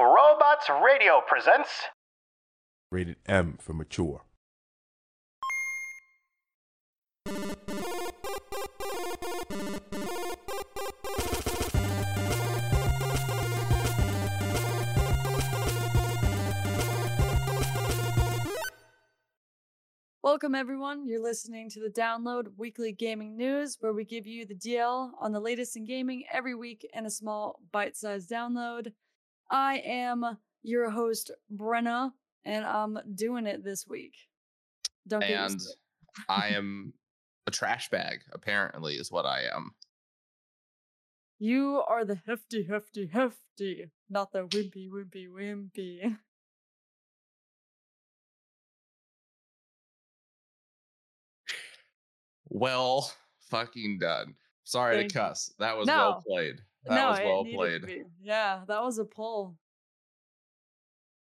Robots Radio presents. Rated M for mature. Welcome, everyone. You're listening to the Download Weekly Gaming News, where we give you the DL on the latest in gaming every week in a small bite sized download. I am your host, Brenna, and I'm doing it this week. Don't get and. I am a trash bag, apparently, is what I am. You are the hefty, hefty, hefty, not the wimpy, wimpy, wimpy. Well, fucking done. Sorry Thank to cuss. That was No. well played. That no, was well played. Yeah, that was a pull.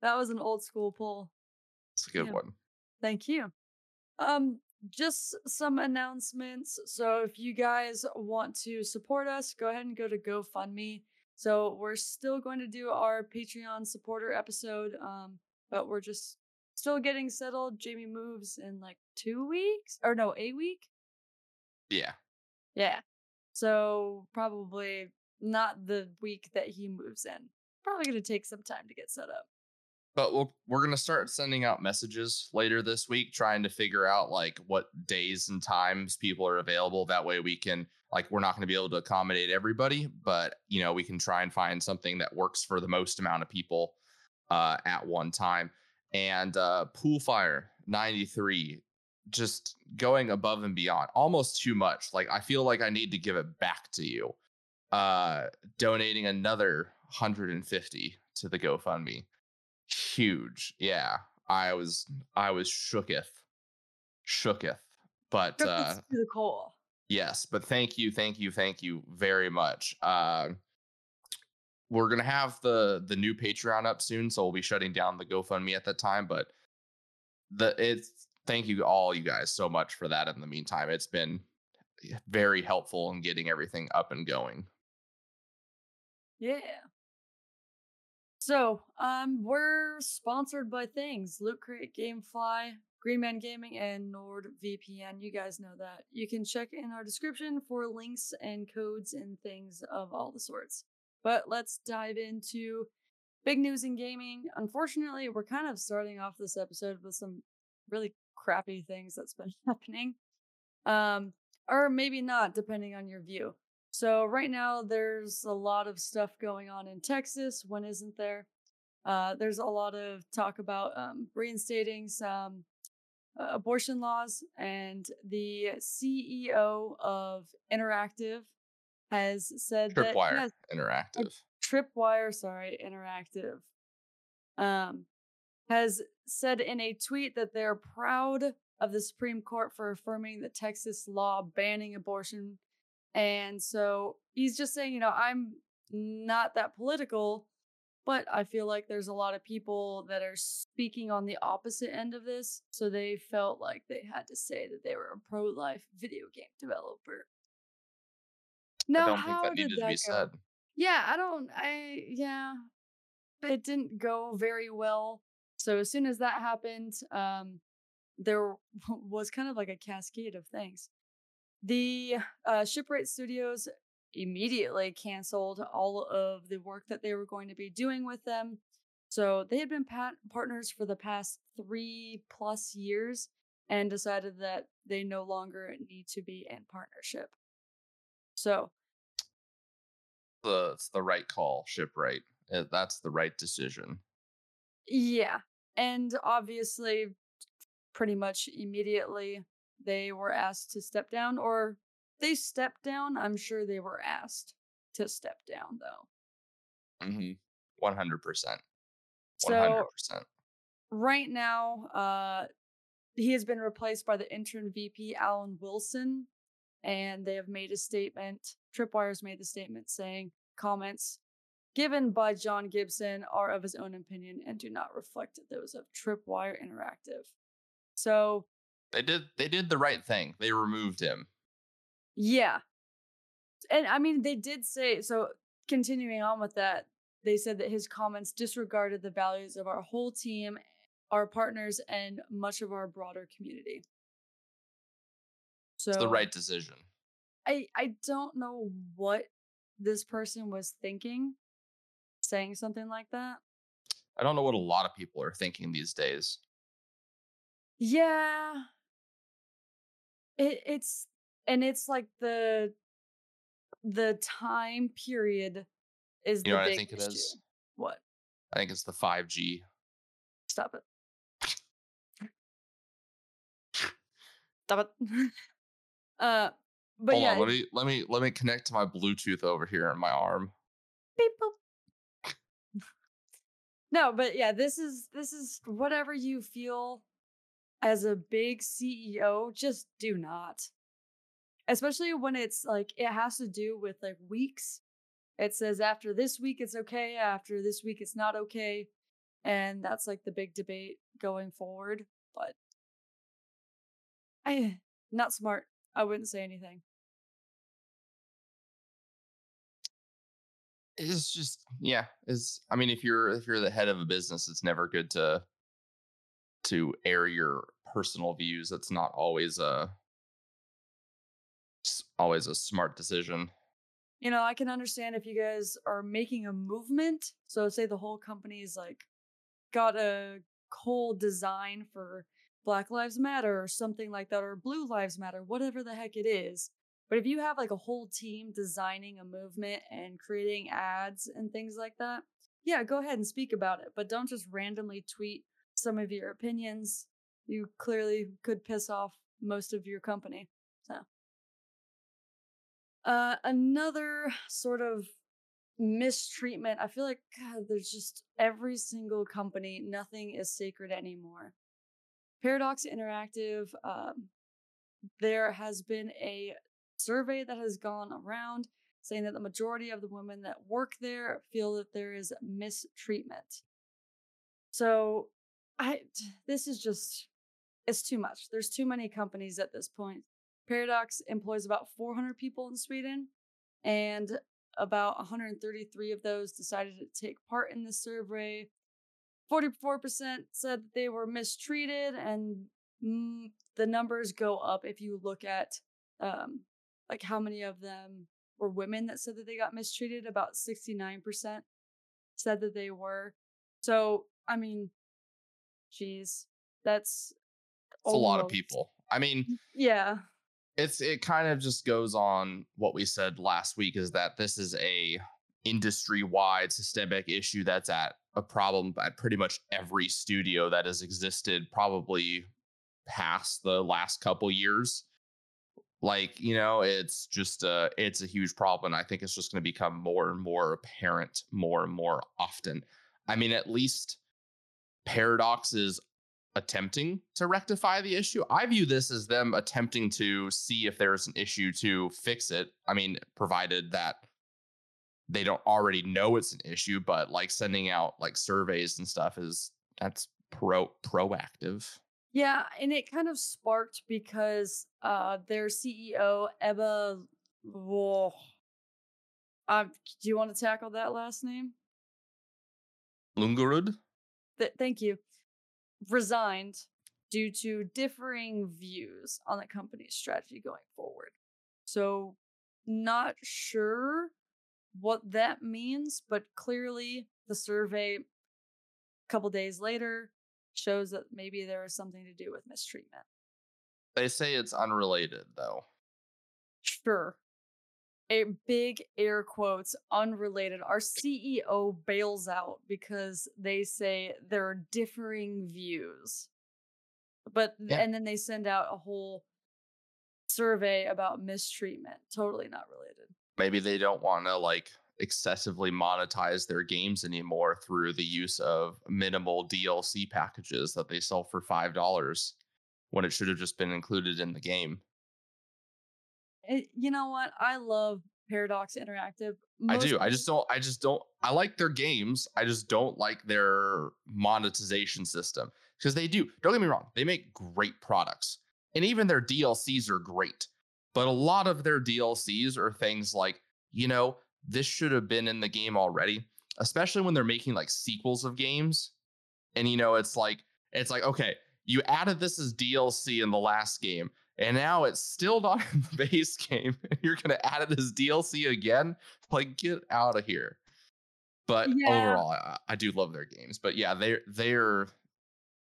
That was an old school pull. It's a good Yeah. one. Thank you. Um, just some announcements. So if you guys want to support us, go ahead and go to GoFundMe. So we're still going to do our Patreon supporter episode, um, but we're just still getting settled. Jamie moves in like two weeks, or no, a week. Yeah. Yeah. So probably not the week that he moves in. Probably gonna take some time to get set up. But we'll, we're going to start sending out messages later this week, trying to figure out like what days and times people are available. That way we can, like, we're not going to be able to accommodate everybody, but, you know, we can try and find something that works for the most amount of people uh, at one time. And uh, Poolfire 93, just going above and beyond, almost too much. Like, I feel like I need to give it back to you. Uh, donating another 150 to the GoFundMe huge. Yeah, I was I was shooketh, shooketh. But uh, the core. yes, but thank you, thank you, thank you very much. Uh, we're gonna have the the new Patreon up soon, so we'll be shutting down the GoFundMe at that time. But the it's thank you all you guys so much for that. In the meantime, it's been very helpful in getting everything up and going. Yeah. So, um, we're sponsored by things Loot Crate, GameFly, Green Man Gaming, and NordVPN. You guys know that. You can check in our description for links and codes and things of all the sorts. But let's dive into big news in gaming. Unfortunately, we're kind of starting off this episode with some really crappy things that's been happening. Um, or maybe not, depending on your view. So right now there's a lot of stuff going on in Texas. When isn't there? Uh, there's a lot of talk about um, reinstating some uh, abortion laws, and the CEO of Interactive has said that Tripwire yes, Interactive. Tripwire, sorry, Interactive, um, has said in a tweet that they're proud of the Supreme Court for affirming the Texas law banning abortion. And so he's just saying, you know, I'm not that political, but I feel like there's a lot of people that are speaking on the opposite end of this. So they felt like they had to say that they were a pro life video game developer. Now, I don't how think that did needed to that be go? said. Yeah, I don't. I yeah, it didn't go very well. So as soon as that happened, um, there was kind of like a cascade of things. The uh, Shipwright Studios immediately canceled all of the work that they were going to be doing with them. So they had been pat- partners for the past three plus years and decided that they no longer need to be in partnership. So the it's the right call, shipwright. Uh, That's the right decision. Yeah. And obviously, pretty much immediately, they were asked to step down, or they stepped down. I'm sure they were asked to step down, though. Mm-hmm. One hundred percent. Hundred percent. right now, uh, he has been replaced by the interim VP, Alan Wilson, and they have made a statement. Tripwire's made the statement saying comments given by John Gibson are of his own opinion and do not reflect those of Tripwire Interactive. So, They did they did the right thing. They removed him. Yeah. And I mean, they did say so. Continuing on with that, they said that his comments disregarded the values of our whole team, our partners, and much of our broader community. So It's the right decision. I I don't know what this person was thinking, saying something like that. I don't know what a lot of people are thinking these days. Yeah. It it's and it's like the the time period is You know the what I think it issue. is? What? I think it's the 5G. Stop it. Stop it. uh but Hold yeah, on, let me let me let me connect to my Bluetooth over here in my arm. beep, boop. no, but yeah, this is this is whatever you feel as a big CEO, just do not. Especially when it's like it has to do with like weeks. It says after this week it's okay, after this week it's not okay. And that's like the big debate going forward. But I not smart. I wouldn't say anything. It's just yeah, is I mean if you're if you're the head of a business, it's never good to to air your personal views. That's not always a always a smart decision. you know, I can understand if you guys are making a movement. So, say the whole company is like got a whole design for Black Lives Matter or something like that, or Blue Lives Matter, whatever the heck it is. But if you have like a whole team designing a movement and creating ads and things like that, yeah, go ahead and speak about it. But don't just randomly tweet some of your opinions. You clearly could piss off most of your company. So. Uh, another sort of mistreatment. I feel like God, there's just every single company, nothing is sacred anymore. Paradox Interactive, um, there has been a survey that has gone around saying that the majority of the women that work there feel that there is mistreatment. So, I this is just it's too much. There's too many companies at this point. Paradox employs about 400 people in Sweden, and about 133 of those decided to take part in the survey. 44% said that they were mistreated, and mm, the numbers go up if you look at um, like how many of them were women that said that they got mistreated. About 69% said that they were. So, I mean, geez, that's a lot of people. I mean, Yeah. it's it kind of just goes on what we said last week is that this is a industry wide systemic issue that's at a problem at pretty much every studio that has existed probably past the last couple years like you know it's just a it's a huge problem i think it's just going to become more and more apparent more and more often i mean at least paradox is attempting to rectify the issue. I view this as them attempting to see if there's an issue to fix it. I mean, provided that they don't already know it's an issue, but like sending out like surveys and stuff is that's pro proactive. Yeah, and it kind of sparked because uh their CEO Ebba Whoa. Um, do you want to tackle that last name? Ljungerud? Th- thank you. Resigned due to differing views on the company's strategy going forward. So, not sure what that means, but clearly the survey a couple days later shows that maybe there was something to do with mistreatment. They say it's unrelated though. Sure. A big air quotes unrelated. Our CEO bails out because they say there are differing views. But Yeah. and then they send out a whole survey about mistreatment. Totally not related. Maybe they don't want to like excessively monetize their games anymore through the use of minimal DLC packages that they sell for $5 when it should have just been included in the game. It- you know what? I love Paradox Interactive. I do. I just don't I just don't I like their games. I just don't like their monetization system because they do. Don't get me wrong. They make great products. And even their DLCs are great. But a lot of their DLCs are things like, you know, this should have been in the game already. especially when they're making like sequels of games, and you know it's like it's like okay, you added this as DLC in the last game, and now it's still not in the base game. You're gonna add it as DLC again? Like, get out of here. But Yeah. overall, I, I do love their games. But yeah, they're they're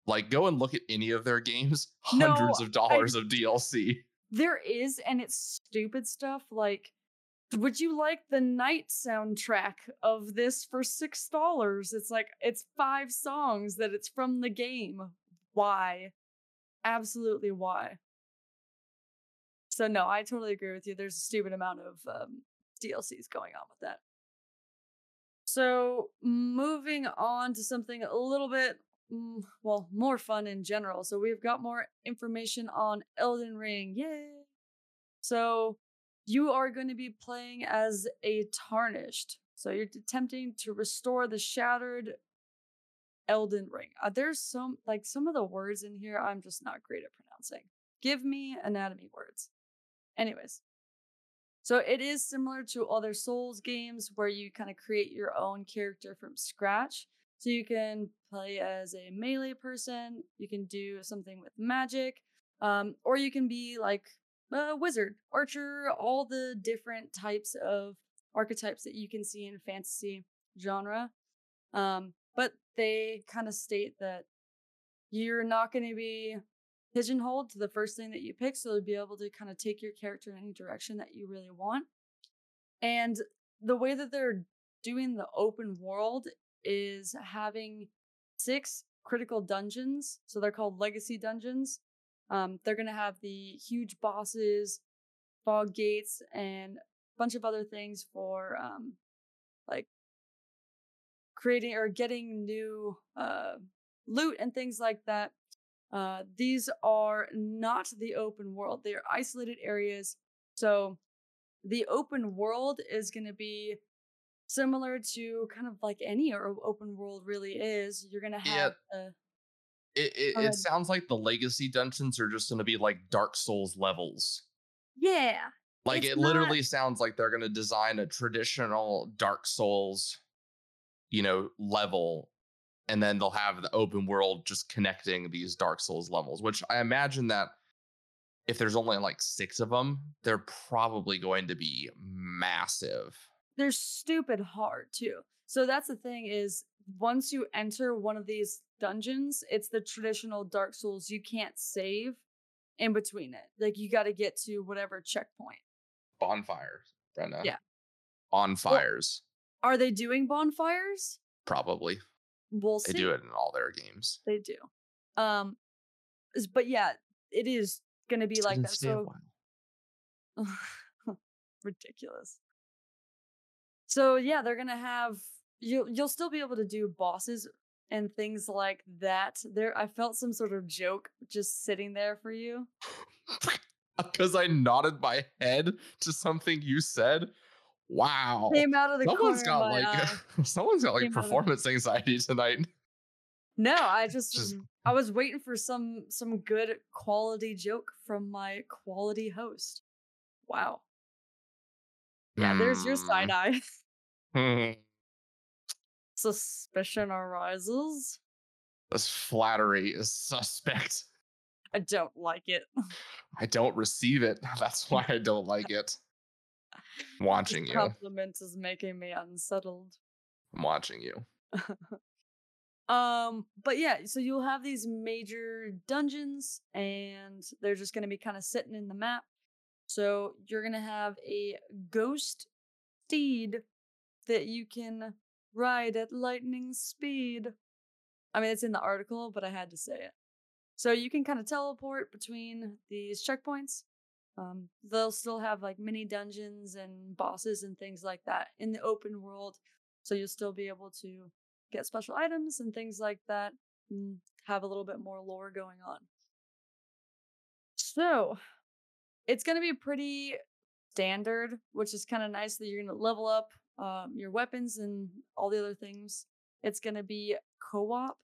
like go and look at any of their games. No, Hundreds of dollars of DLC. There is, and it's stupid stuff like. Would you like the night soundtrack of this for six dollars? It's like it's five songs that it's from the game. Why? Absolutely why? So no, I totally agree with you. There's a stupid amount of um, DLCs going on with that. So moving on to something a little bit, mm, well, more fun in general. So we've got more information on Elden Ring. Yay! So you are going to be playing as a tarnished. So you're attempting to restore the shattered Elden Ring. Uh, there's some like some of the words in here I'm just not great at pronouncing. Give me anatomy words. Anyways, so it is similar to other Souls games where you kind of create your own character from scratch. So you can play as a melee person, you can do something with magic, um, or you can be like a wizard, archer, all the different types of archetypes that you can see in fantasy genre. Um, but they kind of state that you're not going to be pigeonholed to the first thing that you pick, so you'll be able to kind of take your character in any direction that you really want. And the way that they're doing the open world is having six critical dungeons. So they're called legacy dungeons. Um, they're going to have the huge bosses, fog gates, and a bunch of other things for um, like creating or getting new uh, loot and things like that. Uh, these are not the open world, they are isolated areas. So the open world is going to be similar to kind of like any open world really is. You're going to Yeah. have uh, It it, it sounds like the legacy dungeons are just going to be like Dark Souls levels. yeah, Like it not- literally sounds like they're going to design a traditional Dark Souls, you know, level, and then they'll have the open world just connecting these Dark Souls levels. Which I imagine that if there's only like six of them, they're probably going to be massive. they're stupid hard too. So that's the thing is once you enter one of these dungeons, it's the traditional Dark Souls. You can't save in between it. Like you got to get to whatever checkpoint. Bonfires, Brenna. Yeah. On fires, Are they doing bonfires? probably. We'll see. They do it in all their games. They do. Um, but yeah, it is going to be Just like that. So ridiculous. So yeah, they're gonna have you. You'll still be able to do bosses and things like that. There, I felt some sort of joke just sitting there for you. because I nodded my head to something you said. Wow. Came out of the Someone's got like eye. someone's got like Came out of the- performance anxiety tonight. No, I just, Just- I was waiting for some some good quality joke from my quality host. Wow. Yeah, there's your side eye. Hmm. Suspicion arises. This flattery is suspect. I don't like it. I don't receive it. That's why I don't like it. Watching This you. compliment is making me unsettled. I'm watching you. Um, but yeah, so you'll have these major dungeons, and they're just gonna be kind of sitting in the map. So you're gonna have a ghost steed that you can ride at lightning speed. I mean, it's in the article, but I had to say it. So you can kind of teleport between these checkpoints. Um, they'll still have like mini dungeons and bosses and things like that in the open world. So you'll still be able to get special items and things like that and have a little bit more lore going on. So it's going to be pretty standard, which is kind of nice that you're going to level up um, your weapons and all the other things. It's going to be co op.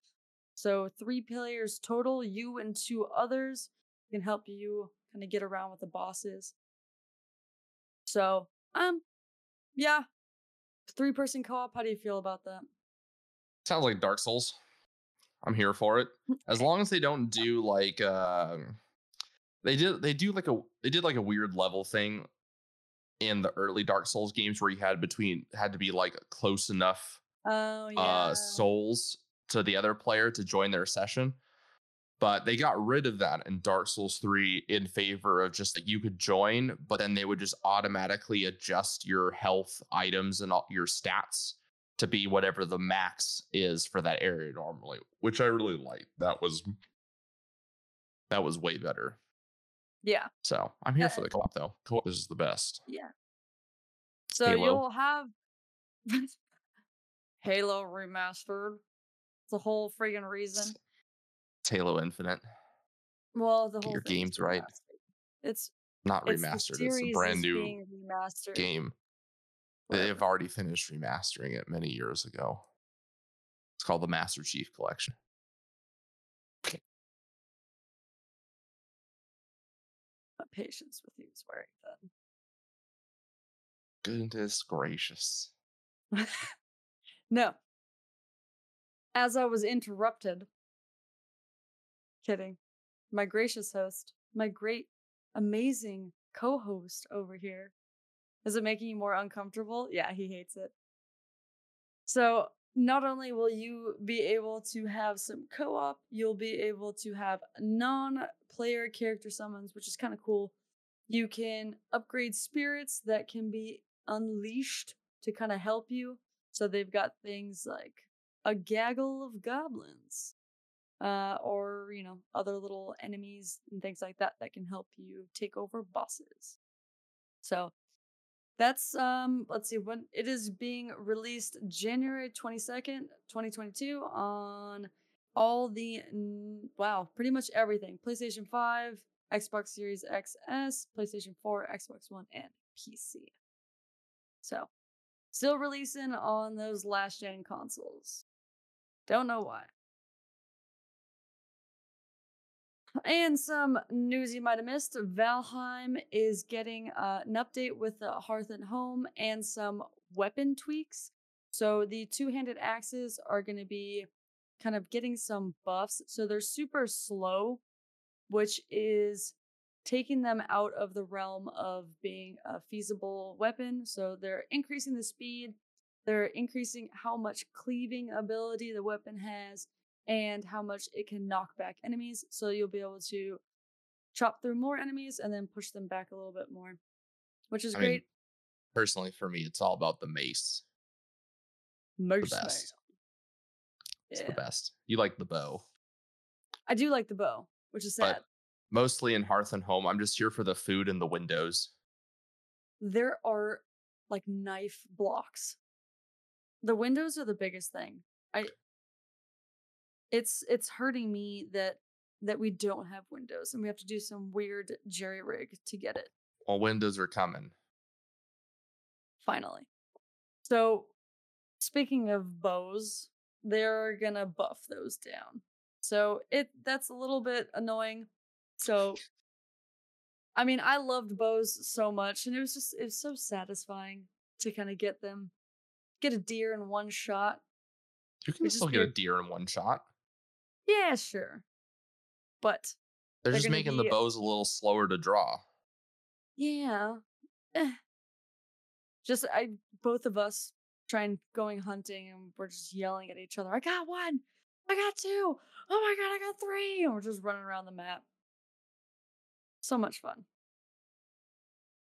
So three players total, you and two others can help you kind of get around with the bosses. So, um, yeah, Three person co op. How do you feel about that? Sounds like Dark Souls. I'm here for it. As long as they don't do like uh they did they do like a they did like a weird level thing in the early Dark Souls games where you had between had to be like close enough Oh yeah. uh souls to the other player to join their session. But they got rid of that in Dark Souls 3 in favor of just that you could join, but then they would just automatically adjust your health items and all your stats to be whatever the max is for that area normally, which I really liked. That was that was way better. yeah. So I'm here Uh, for the co-op though. Co-op is the best. Yeah. So Halo. you'll have Halo remastered. It's the whole friggin' reason. It's Halo Infinite, Well, the Get whole your games right. It's not it's remastered. It's a brand new game. Whatever. They've already finished remastering it many years ago. It's called the Master Chief Collection. What patience with you is wearing Goodness gracious. no. As I was interrupted. Kidding. My gracious host, my great, amazing co host over here. Is it making you more uncomfortable? Yeah, he hates it. So, not only will you be able to have some co op, you'll be able to have non player character summons, which is kind of cool. You can upgrade spirits that can be unleashed to kind of help you. So, they've got things like a gaggle of goblins, uh, or, you know, other little enemies and things like that that can help you take over bosses. So, that's um let's see when it is being released January 22nd, 2022 on all the wow, pretty much everything. PlayStation 5, Xbox Series XS, PlayStation 4, Xbox One and PC. So, still releasing on those last gen consoles. Don't know why. And some news you might have missed Valheim is getting uh, an update with the Hearth and Home and some weapon tweaks. So the two handed axes are going to be kind of getting some buffs. So they're super slow, which is taking them out of the realm of being a feasible weapon. So they're increasing the speed, they're increasing how much cleaving ability the weapon has, and how much it can knock back enemies. So you'll be able to chop through more enemies and then push them back a little bit more, which is I mean, great. Personally, for me, it's all about the mace. Most best. It's Yeah. the best. You like the bow. I do like the bow, which is sad. But mostly in Hearth and Home, I'm just here for the food and the windows. there are like knife blocks. The windows are the biggest thing. I it's it's hurting me that that we don't have windows and we have to do some weird jerry rig to get it Well, windows are coming. finally. So speaking of bows, they're gonna buff those down. So it that's a little bit annoying. So I mean, I loved bows so much, and it was just it was so satisfying to kind of get them, get a deer in one shot. You can still get a deer in one shot. Yeah, sure, but They're, They're just making the bows a little slower to draw. yeah, eh. just I both of us trying going hunting, and we're just yelling at each other. I got one. I got two. Oh my god, I got three. And we're just running around the map. So much fun.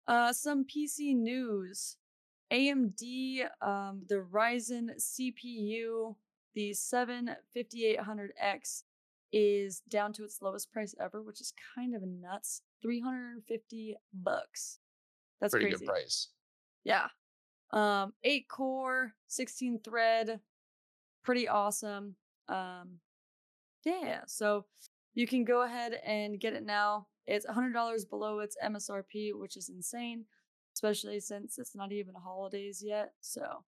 Uh, some PC news. AMD, um, the Ryzen CPU, the 75800X, is down to its lowest price ever, which is kind of nuts. 350 bucks. That's Pretty crazy. good price. Yeah. Um, eight core, 16 thread, pretty awesome. Um, yeah, so you can go ahead and get it now. It's $100 below its MSRP, which is insane, especially since it's not even holidays yet. So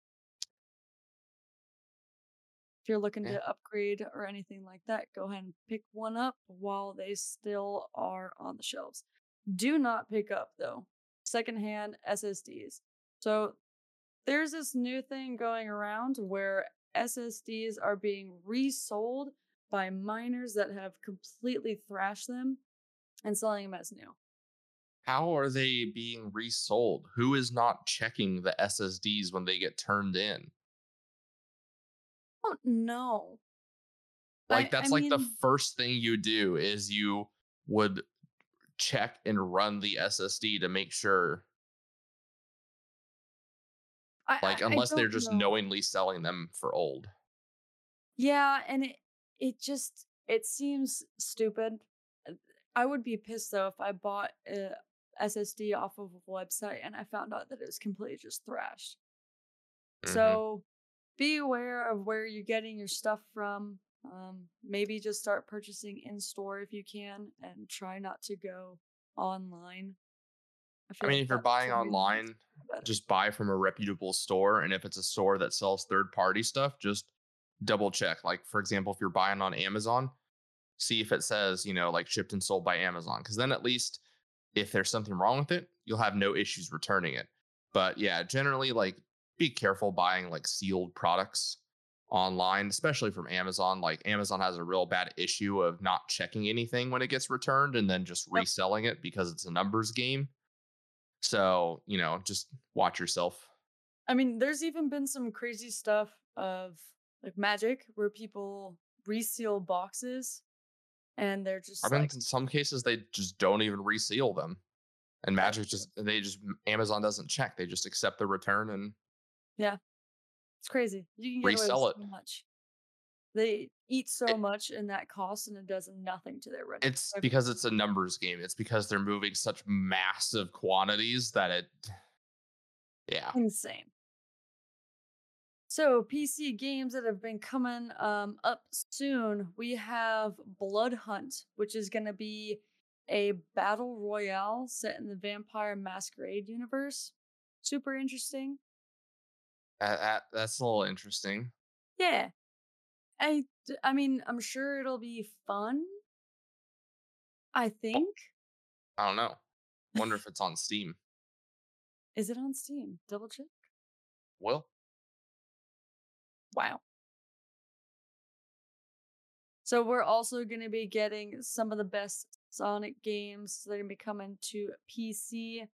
if you're looking Yeah. to upgrade or anything like that, go ahead and pick one up while they still are on the shelves. Do not pick up though secondhand SSDs. So there's this new thing going around where SSDs are being resold by miners that have completely thrashed them and selling them as new. How are they being resold? Who is not checking the SSDs when they get turned in? Oh no. Like that's I like the first thing you do is you would check and run the SSD to make sure I- like unless they're just know. knowingly selling them for old. Yeah, and it it just it seems stupid. Uh, I would be pissed though if I bought a SSD off of a website and I found out that it was completely just thrashed. Mhm. So be aware of where you're getting your stuff from. Um, maybe just start purchasing in store if you can, and try not to go online. I feel mean like if you're buying online, just buy from a reputable store and if it's a store that sells third party stuff, just double check. Like for example, if you're buying on Amazon, see if it says, you know, like shipped and sold by Amazon cuz then at least if there's something wrong with it, you'll have no issues returning it. But yeah, generally like be careful buying like sealed products online, especially from Amazon. Like Amazon has a real bad issue of not checking anything when it gets returned and then just reselling it because it's a numbers game. So, you know, just watch yourself. I mean, there's even been some crazy stuff of like magic where people reseal boxes and they're just I mean, like, in some cases they just don't even reseal them. And Magic just they just Amazon doesn't check. They just accept the return and it's crazy. You can get away resell with it. so much. They eat so It- much in that cost and it does nothing to their revenue. it's because it's a numbers game. It's because they're moving such massive quantities that it yeah. insane. So PC games that have been coming um, up soon, we have Blood Hunt, which is going to be a battle royale set in the Vampire Masquerade universe. Super interesting. That- that's a little interesting. Yeah, I I mean I'm sure it'll be fun. I oh. think. I don't know. Wonder if it's on Steam. Is it on Steam? Double check. Well, Wow. So we're also going to be getting some of the best Sonic games that are going to be coming to PC.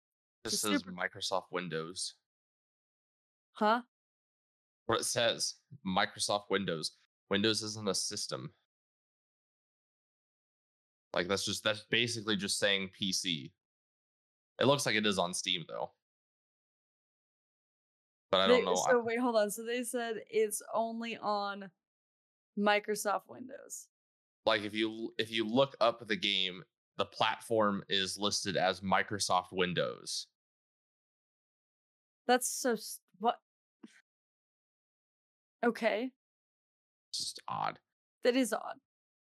this is super- Microsoft Windows. Huh? What it says, Microsoft Windows. Windows isn't a system. Like that's just that's basically just saying PC. It looks like it is on Steam though. But I don't know. I- So wait, hold on. So they said it's only on Microsoft Windows. like if you if you look up the game, the platform is listed as Microsoft Windows. That's so? Okay, It's just odd. that is odd.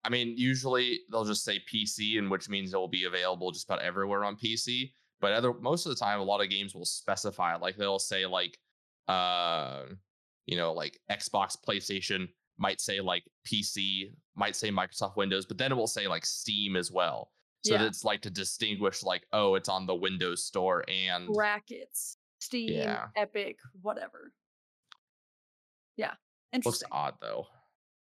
I mean, usually they'll just say PC, and which means it will be available just about everywhere on PC. But other most of the time, a lot of games will specify, like they'll say like, uh, you know, like Xbox, PlayStation might say like PC, might say Microsoft Windows, but then it will say like Steam as well. So Yeah. that's like to distinguish, like, oh, it's on the Windows Store and Brackets, Steam, Yeah. Epic, whatever. Yeah, looks odd though,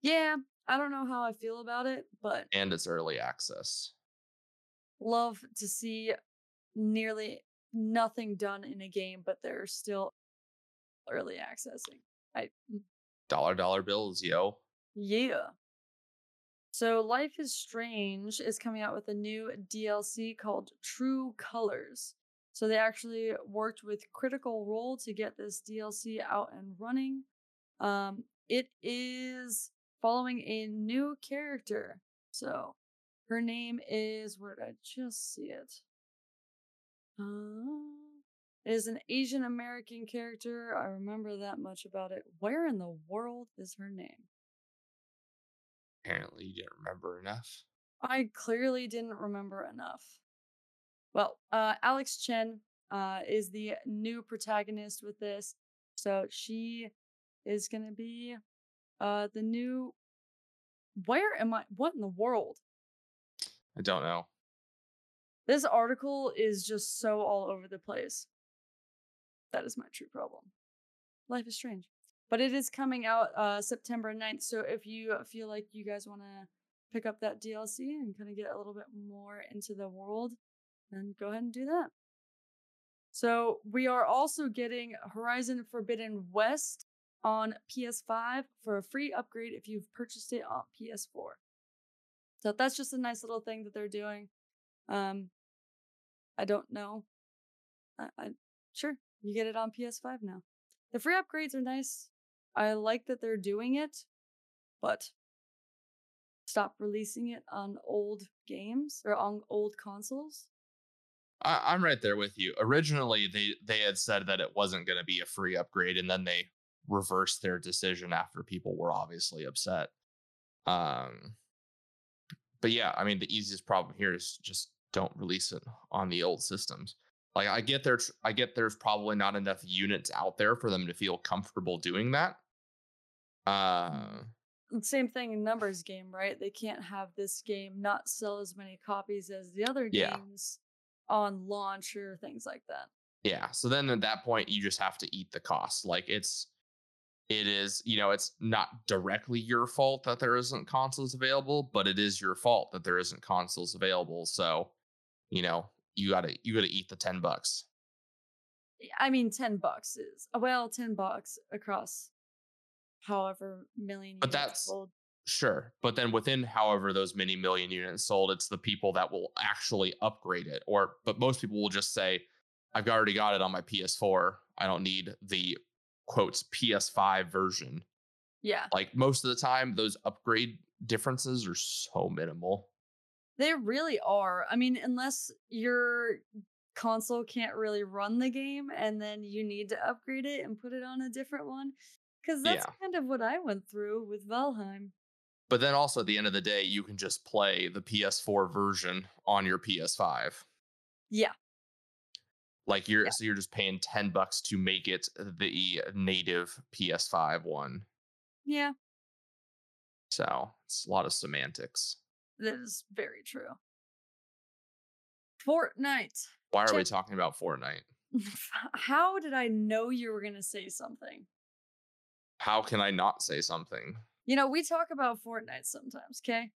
Yeah, I don't know how I feel about it, but and it's early access. love to see nearly nothing done in a game, but they're still early accessing. I Dollar dollar bills, yo. yeah. So Life is Strange is coming out with a new DLC called True Colors. So they actually worked with Critical Role to get this DLC out and running. Um, it is following a new character. So her name is where did I just see it? Uh, it is an Asian American character. I remember that much about it. Where in the world is her name? Apparently, you didn't remember enough. I clearly didn't remember enough. Well, uh, Alex Chen uh, is the new protagonist with this. So she is going to be uh, the new. Where am I? What in the world? I don't know. This article is just so all over the place. That is my true problem. Life is Strange. But it is coming out uh, September 9th. So if you feel like you guys want to pick up that DLC and kind of get a little bit more into the world, then go ahead and do that. So we are also getting Horizon Forbidden West on PS5 for a free upgrade if you've purchased it on PS4. So that's just a nice little thing that they're doing. Um, I don't know. I, I sure you get it on PS5 now. The free upgrades are nice. I like that they're doing it, but stop releasing it on old games or on old consoles. I, I'm right there with you. Originally, they they had said that it wasn't going to be a free upgrade, and then they reversed their decision after people were obviously upset. Um, but yeah, I mean, the easiest problem here is just don't release it on the old systems. Like I get there, I get there's probably not enough units out there for them to feel comfortable doing that. Uh, Same thing in numbers game, right? They can't have this game not sell as many copies as the other Yeah. games on launch or things like that. yeah. So then at that point, you just have to eat the cost. Like it's, it is, you know, it's not directly your fault that there isn't consoles available, but it is your fault that there isn't consoles available. So, you know, you gotta you gotta eat the ten bucks. Eh, I mean, 10 bucks is, uh, well, 10 bucks across however million But that's- sold. Sure. But then within however those many million units sold, it's the people that will actually upgrade it. Or but most people will just say, I've already got it on my PS4. I don't need the quotes PS5 version. Yeah. Like most of the time, those upgrade differences are so minimal. They really are. I mean, unless your console can't really run the game and then you need to upgrade it and put it on a different one. Because that's Yeah. kind of what I went through with Valheim. But then also at the end of the day, you can just play the PS4 version on your PS5. Yeah. Like you're Yeah. so you're just paying 10 bucks to make it the native PS5 one. Yeah. So it's a lot of semantics. That is very true. Fortnite. Why are we talking about Fortnite? How did I know you were going to say something? How can I not say something? You know, we talk about Fortnite sometimes, okay?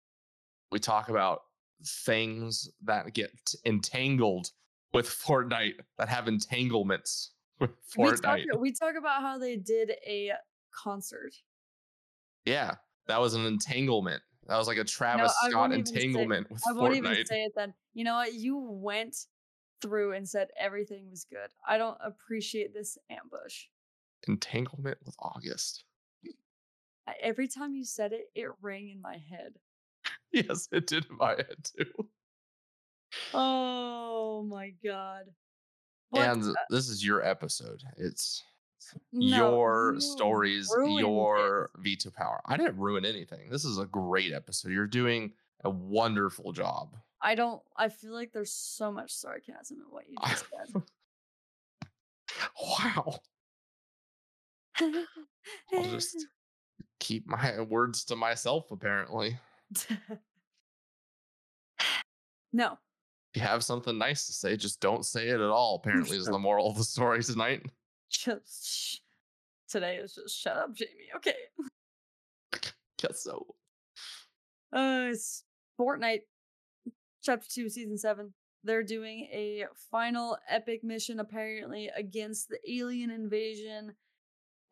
We talk about things that get entangled with Fortnite that have entanglements with We talk, Fortnite. we talk about how they did a concert. Yeah, that was an entanglement. That was like a Travis I Scott won't say- entanglement with I won't even say it then. You know what? You went through and said everything was good. I don't appreciate this ambush. Entanglement with August. Every time you said it, it rang in my head. Yes, it did in my head too. Oh my god. But, and uh, this is your episode. It's no, your you stories, your it. veto power. I didn't ruin anything. This is a great episode. You're doing a wonderful job. I don't. I feel like there's so much sarcasm in what you just said. wow. I'll just keep my words to myself, apparently. no. You have something nice to say, just don't say it at all, apparently, is the moral of the story tonight. Just today is just shut up, Jamie. Okay. Guess so. Uh, it's Fortnite, Chapter Two, Season Seven. They're doing a final epic mission apparently against the alien invasion.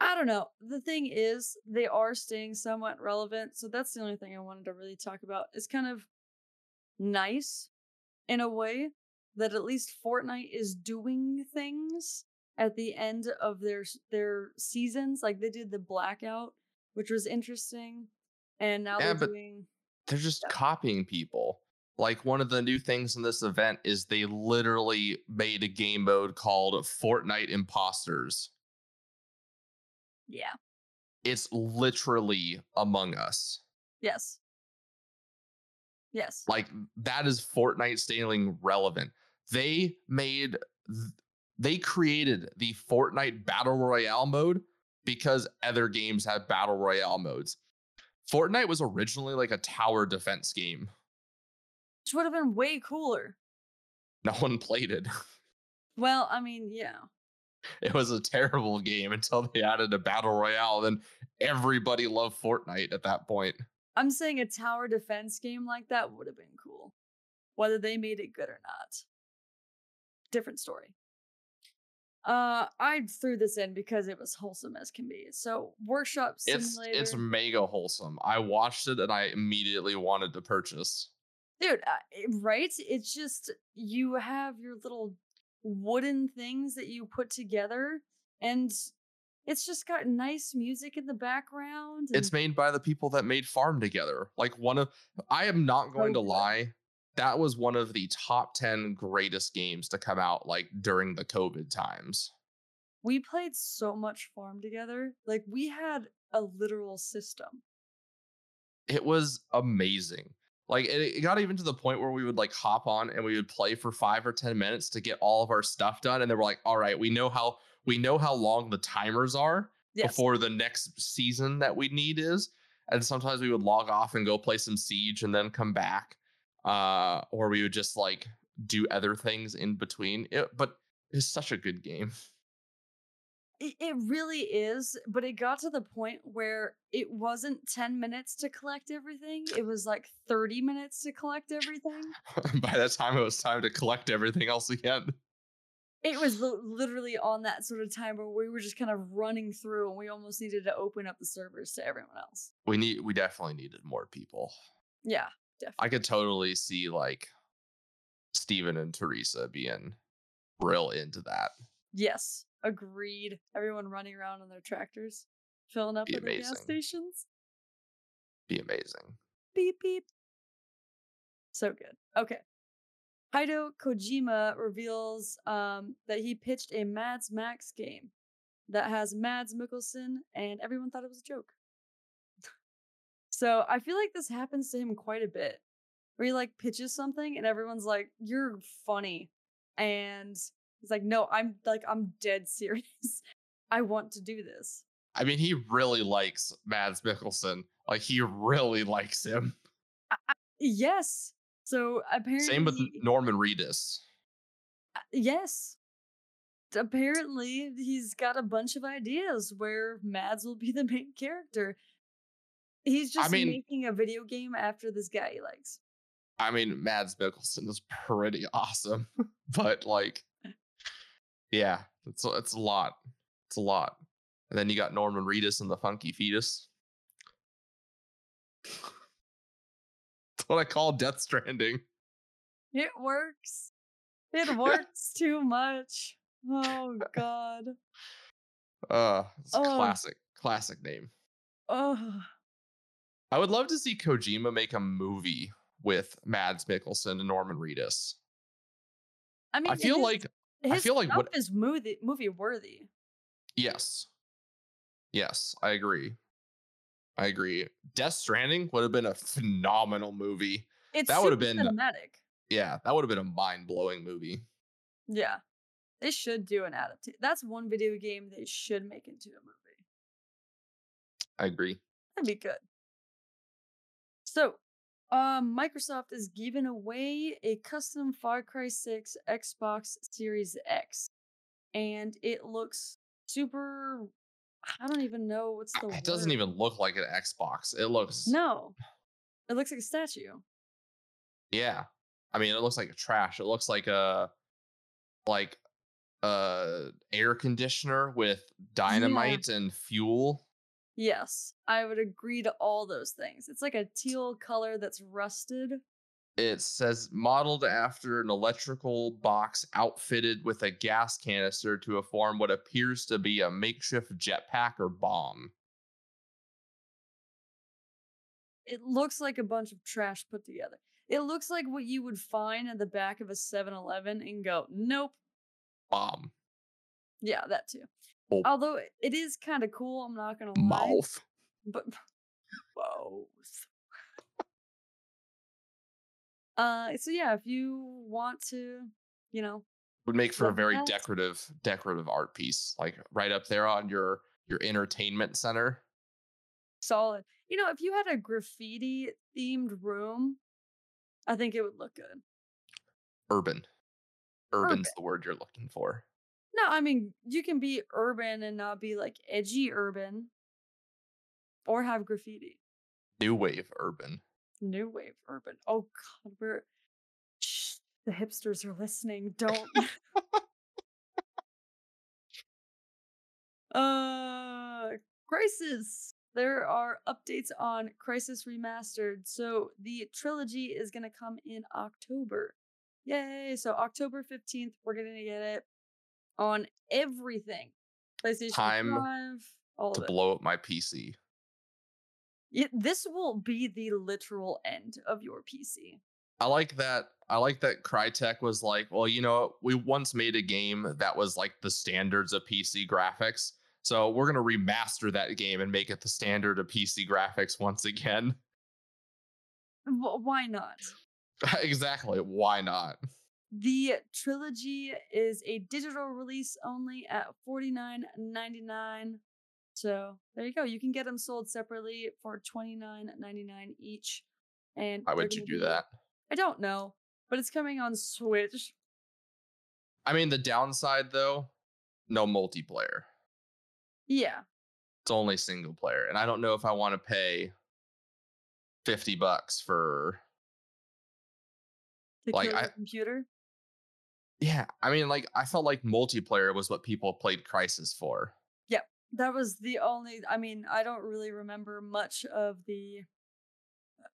I don't know. The thing is, they are staying somewhat relevant, so that's the only thing I wanted to really talk about. It's kind of nice in a way that at least Fortnite is doing things at the end of their their seasons. Like they did the blackout, which was interesting, and now Yeah, they're but- doing They're just Yeah. copying people. Like one of the new things in this event is they literally made a game mode called Fortnite Imposters. yeah, It's literally Among Us. yes, yes. Like that is Fortnite staying relevant. They made they created the Fortnite Battle Royale mode because other games have Battle Royale modes. Fortnite was originally like a tower defense game. Which would have been way cooler. No one played it. Well, I mean, yeah. It was a terrible game until they added a battle royale. Then everybody loved Fortnite at that point. I'm saying a tower defense game like that would have been cool. Whether they made it good or not. Different story. Uh, I threw this in because it was wholesome as can be. So, Workshop Simulator. it's it's mega wholesome. I watched it and I immediately wanted to purchase. Dude, uh, right? It's just you have your little wooden things that you put together, and it's just got nice music in the background. It's made by the people that made Farm Together. Like one of I am not oh, going to lie. That was one of the top 10 greatest games to come out like during the COVID times. we played so much farm together. Like we had a literal system. It was amazing. Like it, it got even to the point where we would like hop on and we would play for 5 or 10 minutes to get all of our stuff done and they were like, "All right, we know how we know how long the timers are Yes. before the next season that we need is. And sometimes we would log off and go play some Siege and then come back. Uh, or we would just like do other things in between. It, but it's such a good game. It, it really is, but it got to the point where it wasn't 10 minutes to collect everything. It was like 30 minutes to collect everything. By the time it was time to collect everything else again. It was literally on that sort of time where we were just kind of running through and we almost needed to open up the servers to everyone else. We need we definitely needed more people. Yeah, definitely. I could totally see like Stephen and Teresa being real into that. Yes, agreed. Everyone running around on their tractors, filling up at the gas stations. Be amazing. Beep beep. So good. Okay. Hideo Kojima reveals um, that he pitched a Mads Max game that has Mads Mikkelsen, and everyone thought it was a joke. so I feel like this happens to him quite a bit, where he like pitches something and everyone's like, "You're funny," and he's like, "No, I'm like I'm dead serious. I want to do this." I mean, he really likes Mads Mikkelsen. Like he really likes him. Yes. So apparently, Same with Norman Reedus. Uh, Yes. Apparently, he's got a bunch of ideas where Mads will be the main character. He's just mean- making a video game after this guy he likes. I mean, Mads Mikkelsen is pretty awesome, but like, yeah, it's a- it's a lot. It's a lot. And then you got Norman Reedus and the Funky Fetus. That's what I call Death Stranding. It works. It works too much. Oh God. Uh, it's a Oh. classic, classic name. Oh, I would love to see Kojima make a movie with Mads Mikkelsen and Norman Reedus. I mean, I feel his- like I his feel like what- is movie movie worthy. Yes. Yes, I agree. I agree. Death Stranding would have been a phenomenal movie. It's That would've super been- cinematic. Yeah, that would have been a mind blowing movie. Yeah, they should do an adaptation. That's one video game they should make into a movie. I agree. That'd be good. So, um, Microsoft is giving away a custom Far Cry 6 Xbox Series X, and it looks super. I don't even know what's the. It doesn't even look like an Xbox. It looks No, it looks like a statue. yeah. I mean, it looks like a trash. It looks like a like a air conditioner with dynamite and fuel. Yes, I would agree to all those things. It's like a teal color that's rusted. It says modeled after an electrical box outfitted with a gas canister to form what appears to be a makeshift jetpack or bomb. It looks like a bunch of trash put together. It looks like what you would find at the back of a 7 Eleven and go, nope. Bomb. Yeah, that too. Oh. Although it- is kind of cool, I'm not gonna lie. Mouth. But both. Uh, so yeah, if you want to, you know, Would make for a very that. decorative, decorative art piece. Like right up there on your your entertainment center. solid. You know, if you had a graffiti themed room, I think it would look good. Urban. Urban's Urban. the word you're looking for. No, I mean you can be urban and not be like edgy urban, or have graffiti. New wave urban. New wave urban. Oh God, we're Shh, the hipsters are listening. Don't. uh, Crysis. There are updates on Crysis Remastered. So the trilogy is gonna come in October. Yay! So October fifteenth, we're gonna get it on everything. PlayStation Time 5, all To blow up my PC. It- this will be the literal end of your PC. I like that. I like that Crytek was like, well, you know, we once made a game that was like the standards of PC graphics. So we're gonna remaster that game and make it the standard of PC graphics once again. Wh- Why not? exactly. Why not? The trilogy is a digital release only at forty nine ninety nine. So there you go. You can get them sold separately for twenty nine ninety nine each. And Why would you do that? I don't know, but it's coming on Switch. I mean, the downside though, no multiplayer. Yeah, It's only single player, and I don't know if I want to pay fifty bucks for. to Like, I- computer. Yeah, I mean, like I felt like multiplayer was what people played Crysis for. That was the only. I mean, I don't really remember much of the uh,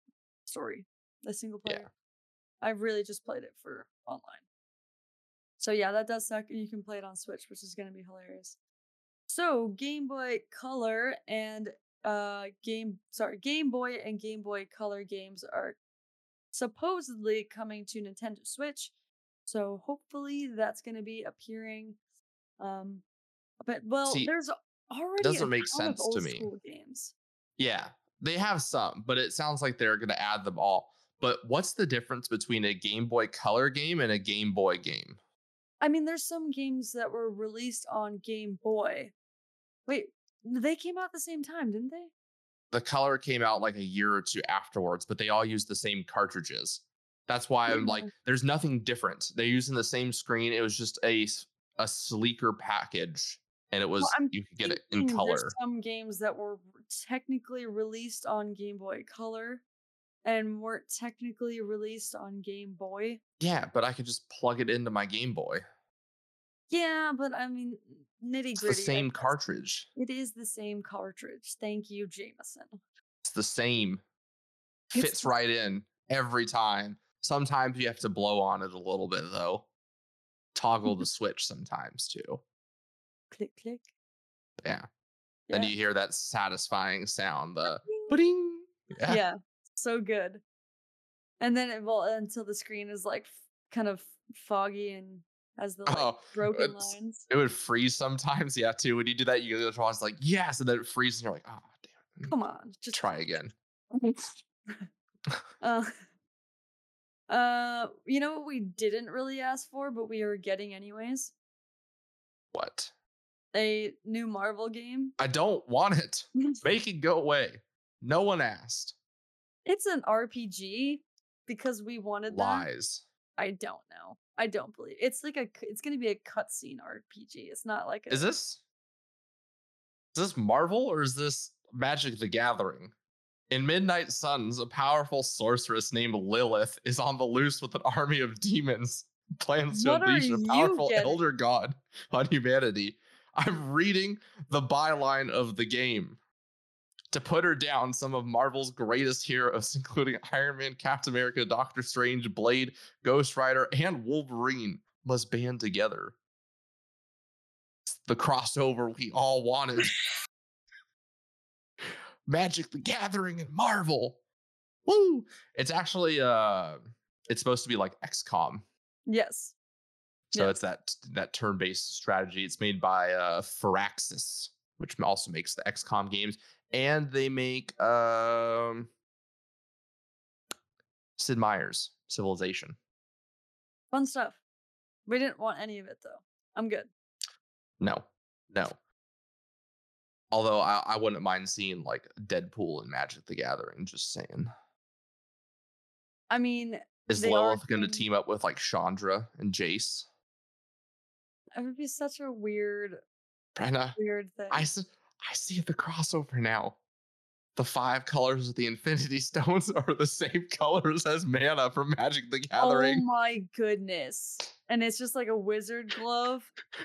story, the single player Yeah. I really just played it for online. So yeah, that does suck, and you can play it on Switch, which is gonna be hilarious. So Game Boy Color and uh game sorry Game Boy and Game Boy Color games are supposedly coming to Nintendo Switch. So hopefully that's gonna be appearing. Um, but well, See, there's already doesn't make sense to me. games. Yeah, they have some, but it sounds like they're going to add them all. But what's the difference between a Game Boy Color game and a Game Boy game? I mean, there's some games that were released on Game Boy. Wait, they came out at the same time, didn't they? The Color came out like a year or two afterwards, but they all use the same cartridges. That's why I'm like, mm. there's nothing different. They're using the same screen. It was just a a sleeker package, and it was I'm you could get it in color. Some games that were technically released on Game Boy Color and weren't technically released on Game Boy. Yeah, but I could just plug it into my Game Boy. Yeah, but I mean, nitty It's the same cartridge. It is the same cartridge. Thank you, Jameson. It's the same. It's Fits right in every time. Sometimes you have to blow on it a little bit though. Toggle the switch sometimes too. Click, click. Yeah. Yeah. And you hear that satisfying sound, the ba-ding. Yeah. yeah, so good. And then it will until the screen is like f- kind of foggy and has the like Oh, broken lines. It would freeze sometimes, yeah, too. When you do that, you go to like, yes, and then it freezes and you're like, oh damn. Come on, just Try again. uh, uh, you know what we didn't really ask for, but we are getting anyways? What? A new Marvel game. I don't want it. Make it go away. No one asked. It's an RPG because we wanted that. Lies. I don't know. I don't believe it's like a. It's gonna be a cutscene RPG. It's not like a. Is this is this Marvel or is this Magic the Gathering? In Midnight Suns, a powerful sorceress named Lilith is on the loose with an army of demons, plans to What unleash a powerful getting? elder god on humanity. I'm reading the byline of the game. To put her down, some of Marvel's greatest heroes, including Iron Man, Captain America, Doctor Strange, Blade, Ghost Rider, and Wolverine, must band together. It's the crossover we all wanted. Magic the Gathering and Marvel. Woo! It's actually uh it's supposed to be like XCOM. yes. So Yeah. it's that that turn-based strategy. It's made by uh Firaxis, which also makes the XCOM games, and they make um Sid Meier's Civilization. Fun stuff. We didn't want any of it though. I'm good. No, no. Although I, I wouldn't mind seeing like Deadpool and Magic the Gathering. Just saying. I mean, Is Lilith going to team up with like Chandra and Jace? It would be such a weird, Brenna, uh, weird thing. I, I see the crossover now. The five colors of the Infinity Stones are the same colors as mana from Magic the oh Gathering. oh my goodness! And it's just like a wizard glove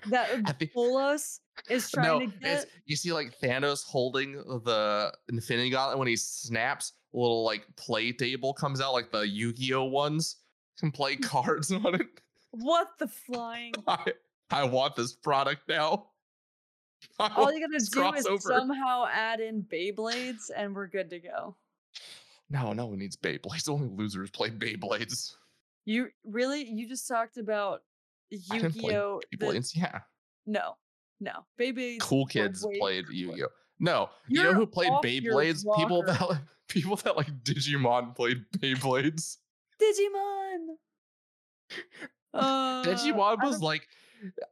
that think- is trying no, to get. you see like Thanos holding the Infinity Gauntlet when he snaps, a little like play table comes out, like the Yu-Gi-Oh ones can play cards on it. What the flying? I, I want this product now. I All you gotta do is somehow add in Beyblades, and we're good to go. No, no one needs Beyblades. Only losers play Beyblades. You really? You just talked about Yu-Gi-Oh! the- Beyblades, yeah. No, no. Beyblades. Cool kids played. Yu-Gi-Oh. No, you know You're who played Beyblades? People that like, people that like Digimon played Beyblades. Digimon. Uh, Digimon was like,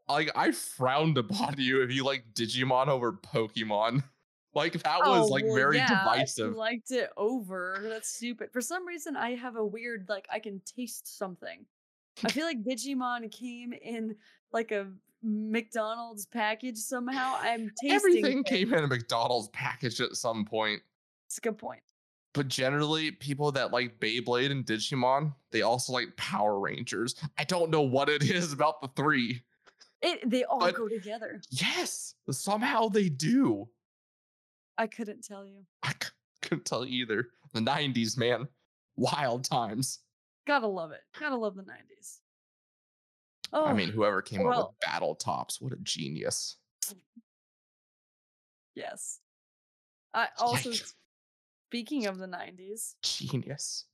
like I frowned upon you if you like Digimon over Pokemon. Like that was Oh, like very yeah, divisive. liked it over. That's stupid. For some reason, I have a weird like I can taste something. I feel like Digimon came in like a McDonald's package somehow. I'm tasting Everything things. came in a McDonald's package at some point. It's a good point. But generally, people that like Beyblade and Digimon, they also like Power Rangers. I don't know what it is about the three. It they all But- go together. Yes, somehow they do. I couldn't tell you. I c- couldn't tell you either. The 90s, man. Wild times. Gotta love it. Gotta love the nineties. Oh, I mean, whoever came up with Battle Tops, what a genius. yes. I also speaking of the nineties, Genius.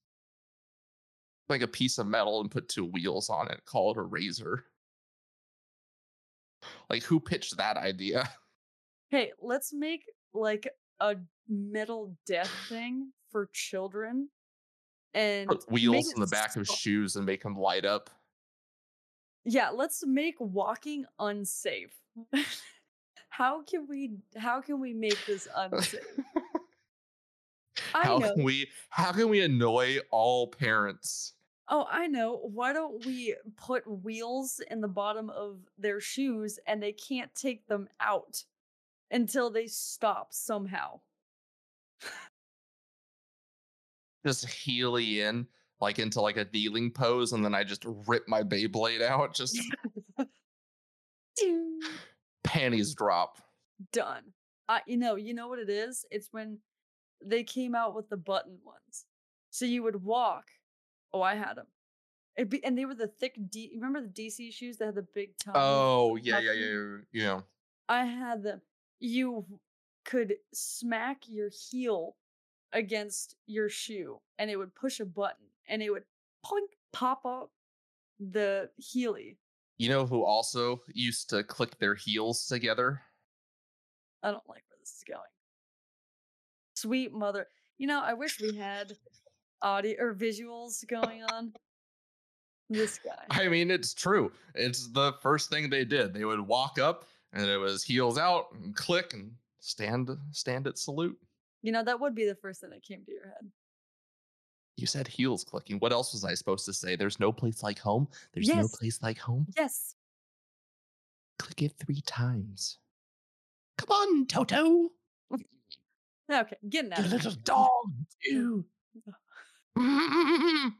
Like a piece of metal and put two wheels on it, call it a razor. Like, who pitched that idea? Hey, let's make like a metal death thing for children and Put wheels in the back of shoes and make them light up. Yeah, let's make walking unsafe. how can we how can we make this unsafe? How know. can we how can we annoy all parents? Oh, I know. Why don't we put wheels in the bottom of their shoes and they can't take them out until they stop somehow? Just heely in like into like a kneeling pose, and then I just rip my Beyblade out. Just panties drop. Done. Uh, you know, you know what it is? It's when they came out with the button ones. So you would walk. Oh, I had them. Be, and they were the thick D. Remember the DC shoes that had the big tongue? Oh yeah, yeah, yeah, yeah. I had them. You could smack your heel against your shoe and it would push a button and it would poink, pop up the heely. You know who also used to click their heels together? I don't like where this is going. Sweet mother. You know, I wish we had audio or visuals going on. This guy. I mean, it's true. It's the first thing they did. They would walk up, and it was heels out, and click, and stand, stand at salute. You know, that would be the first thing that came to your head. You said heels clicking. What else was I supposed to say? There's no place like home. There's no place like home. Yes. Click it three times. Come on, Toto. Okay, getting out here. little dog, too.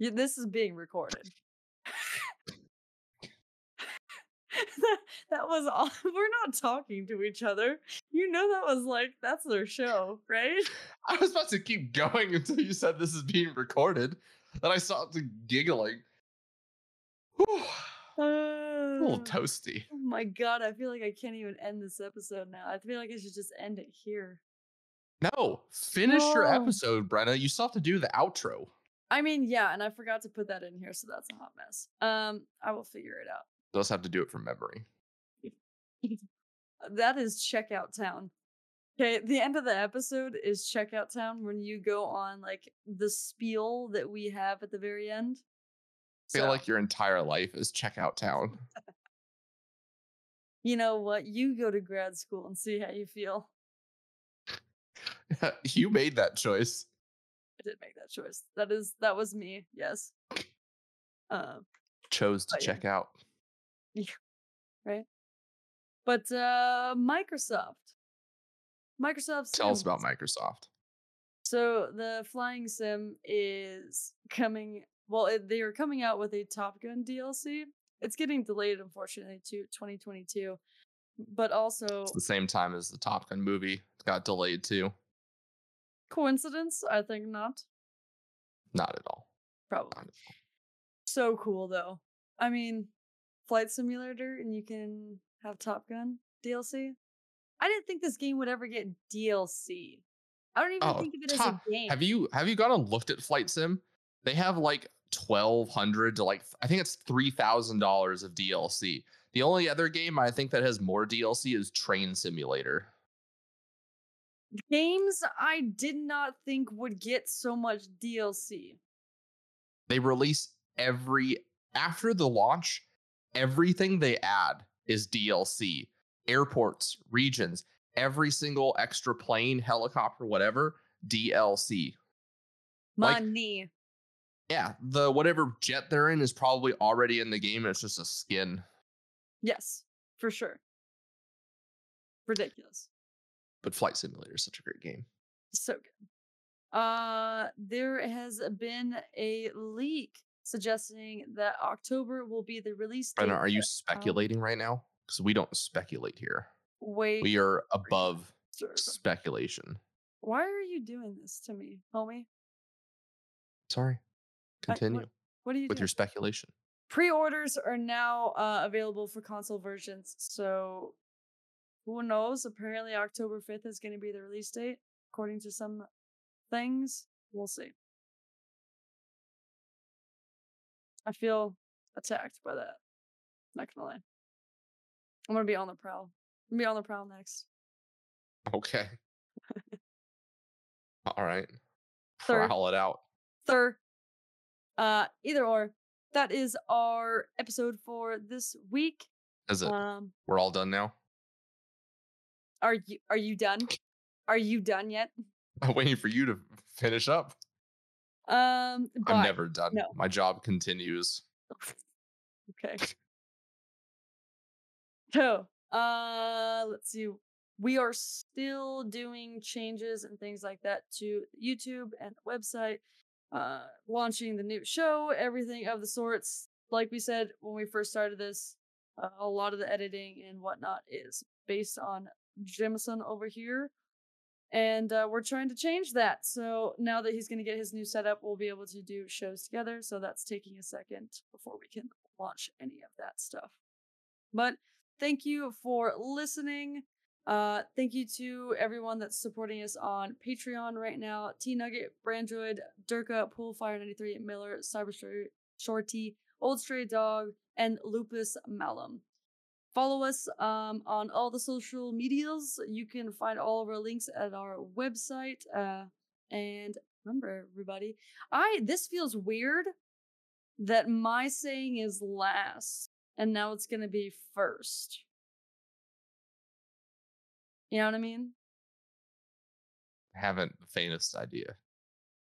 Yeah, this is being recorded. that, that was all. We're not talking to each other. You know that was like that's their show, right? I was about to keep going until you said this is being recorded. Then I stopped giggling. Whew, a little Uh, toasty. oh my god, I feel like I can't even end this episode now. I feel like I should just end it here. No, finish your episode, Brenna. You still have to do the outro. I mean, yeah, and I forgot to put that in here, so that's a hot mess. Um, I will figure it out. You also have to do it from memory. That is checkout town. Okay, the end of the episode is checkout town when you go on like the spiel that we have at the very end. I feel So, like your entire life is checkout town. you know what? You go to grad school and see how you feel. you made that choice. I did make that choice. That is that was me. Yes. Um. chose to But yeah. check out. right? But uh Microsoft. Microsoft Tell us about Microsoft. So the flying sim is coming. Well, it, they are coming out with a Top Gun DLC. It's getting delayed, unfortunately, to 2022. But also, It's the same time as the Top Gun movie. Got delayed too. coincidence? I think not. Not at all. Probably. At all. So cool, though. I mean, flight simulator, and you can have Top Gun DLC. I didn't think this game would ever get DLC. I don't even Oh, think of it Top- as a game. Have you have you gone and looked at Flight Sim? They have like twelve hundred to like I think it's three thousand dollars of DLC. The only other game I think that has more DLC is Train Simulator. Games I did not think would get so much DLC. They release every after the launch, everything they add is DLC. Airports, regions, every single extra plane, helicopter, whatever, DLC. Like- Money. Yeah, the whatever jet they're in is probably already in the game. And it's just a skin. Yes, for sure. Ridiculous. But Flight Simulator is such a great game. So good. Uh there has been a leak suggesting that October will be the release date. Brenna, are you that- speculating right now? Because we don't speculate here. Wait. We are above sir. speculation. Why are you doing this to me, homie? Sorry. I- what- Continue What are you with doing? your speculation. Pre-orders are now uh, available for console versions, so who knows? Apparently, October fifth is going to be the release date, according to some things. We'll see. I feel attacked by that. Not gonna lie. I'm gonna be on the prowl. I'm gonna be on the prowl next. Okay. All right. Third. Prowl it out. Third. Uh, either or. That is our episode for this week. Is it? Um, We're all done now. Are you are you done? Are you done yet? I'm waiting for you to finish up. Um, I'm never done. no. My job continues. Okay. So, uh, let's see. We are still doing changes and things like that to YouTube and the website. Uh, launching the new show, everything of the sorts. Like we said when we first started this, uh, a lot of the editing and whatnot is based on Jameson over here. And uh, we're trying to change that. So now that he's going to get his new setup, we'll be able to do shows together. So that's taking a second before we can launch any of that stuff. But thank you for listening. Uh, thank you to everyone that's supporting us on Patreon right now. T Nugget, Brandroid, Durka, Poolfire93, Miller, Cyber Shorty, Old Stray Dog, and Lupus Malum. Follow us um, on all the social medias. You can find all of our links at our website. Uh, and remember, everybody, I this feels weird that my saying is last, and now it's gonna be first. You know what I mean? I haven't the faintest idea.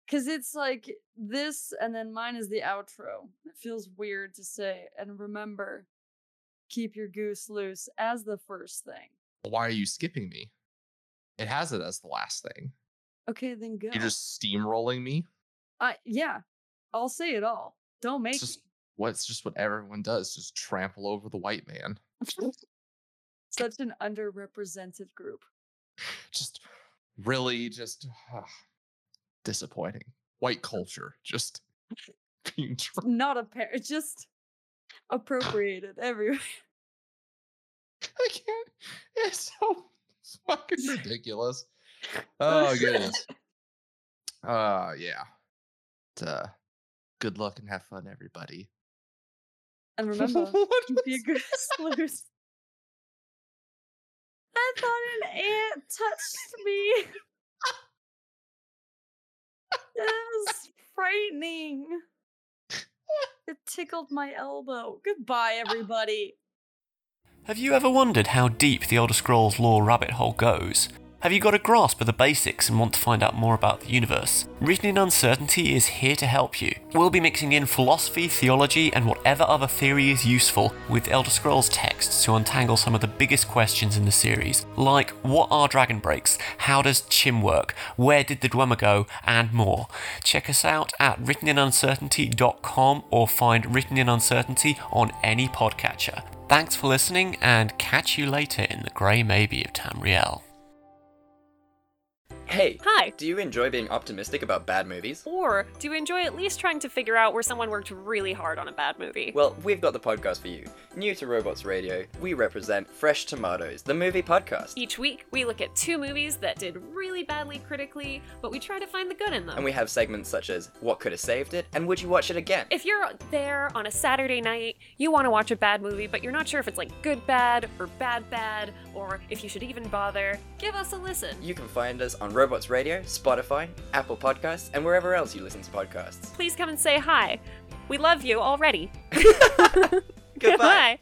Because it's like this, and then mine is the outro. It feels weird to say. And remember, keep your goose loose as the first thing. Why are you skipping me? It has it as the last thing. Okay, then go. You're just steamrolling me. I yeah, I'll say it all. Don't make It's just what's just what everyone does. Just trample over the white man. Such an underrepresented group. Just really just ah, disappointing. White culture just being tra- Not a pair, just appropriated everywhere. I can't. It's so fucking ridiculous. Oh goodness. Uh yeah. But, uh, good luck and have fun, everybody. And remember, your was- goose loose. I thought an ant touched me. That was frightening. It tickled my elbow. Goodbye, everybody. Have you ever wondered how deep the Elder Scrolls lore rabbit hole goes? Have you got a grasp of the basics and want to find out more about the universe? Written in Uncertainty is here to help you. We'll be mixing in philosophy, theology, and whatever other theory is useful with Elder Scrolls texts to untangle some of the biggest questions in the series, like what are dragon breaks, how does Chim work, where did the Dwemer go, and more. Check us out at writteninuncertainty.com or find Written in Uncertainty on any podcatcher. Thanks for listening, and catch you later in the Grey Maybe of Tamriel. Hey, Hi. do you enjoy being optimistic about bad movies? Or do you enjoy at least trying to figure out where someone worked really hard on a bad movie? Well, we've got the podcast for you. New to Robots Radio, we represent Fresh Tomatoes, the movie podcast. Each week, we look at two movies that did really badly critically, but we try to find the good in them. And we have segments such as What Could Have Saved It and Would You Watch It Again? if you're there on a Saturday night, you want to watch a bad movie, but you're not sure if it's like good bad or bad bad, or if you should even bother, give us a listen. You can find us on Robots Radio, Spotify, Apple Podcasts, and wherever else you listen to podcasts. Please come and say hi. We love you already. Goodbye.